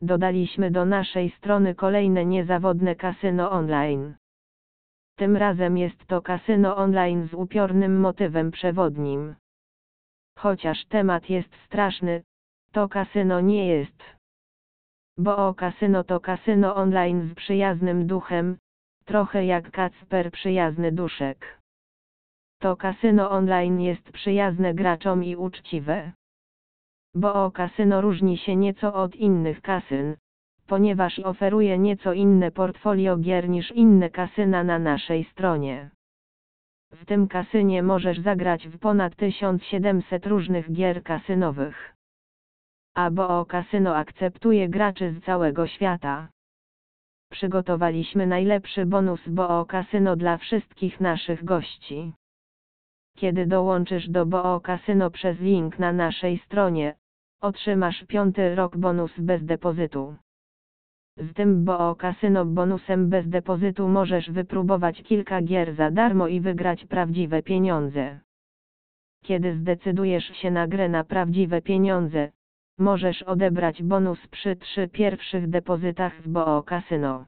dodaliśmy do naszej strony kolejne niezawodne kasyno online. Tym razem jest to kasyno online z upiornym motywem przewodnim. Chociaż temat jest straszny, to kasyno nie jest. Bo o kasyno to kasyno online z przyjaznym duchem, trochę jak Kacper przyjazny duszek. To kasyno online jest przyjazne graczom i uczciwe. Bo kasyno różni się nieco od innych kasyn, ponieważ oferuje nieco inne portfolio gier niż inne kasyna na naszej stronie. W tym kasynie możesz zagrać w ponad 1700 różnych gier kasynowych. A bo kasyno akceptuje graczy z całego świata. Przygotowaliśmy najlepszy bonus BOO Kasyno dla wszystkich naszych gości. Kiedy dołączysz do BOO Kasyno przez link na naszej stronie, otrzymasz piąty rok bonus bez depozytu. Z tym BOO Kasyno bonusem bez depozytu możesz wypróbować kilka gier za darmo i wygrać prawdziwe pieniądze. Kiedy zdecydujesz się na grę na prawdziwe pieniądze, możesz odebrać bonus przy trzy pierwszych depozytach w BOO Casino.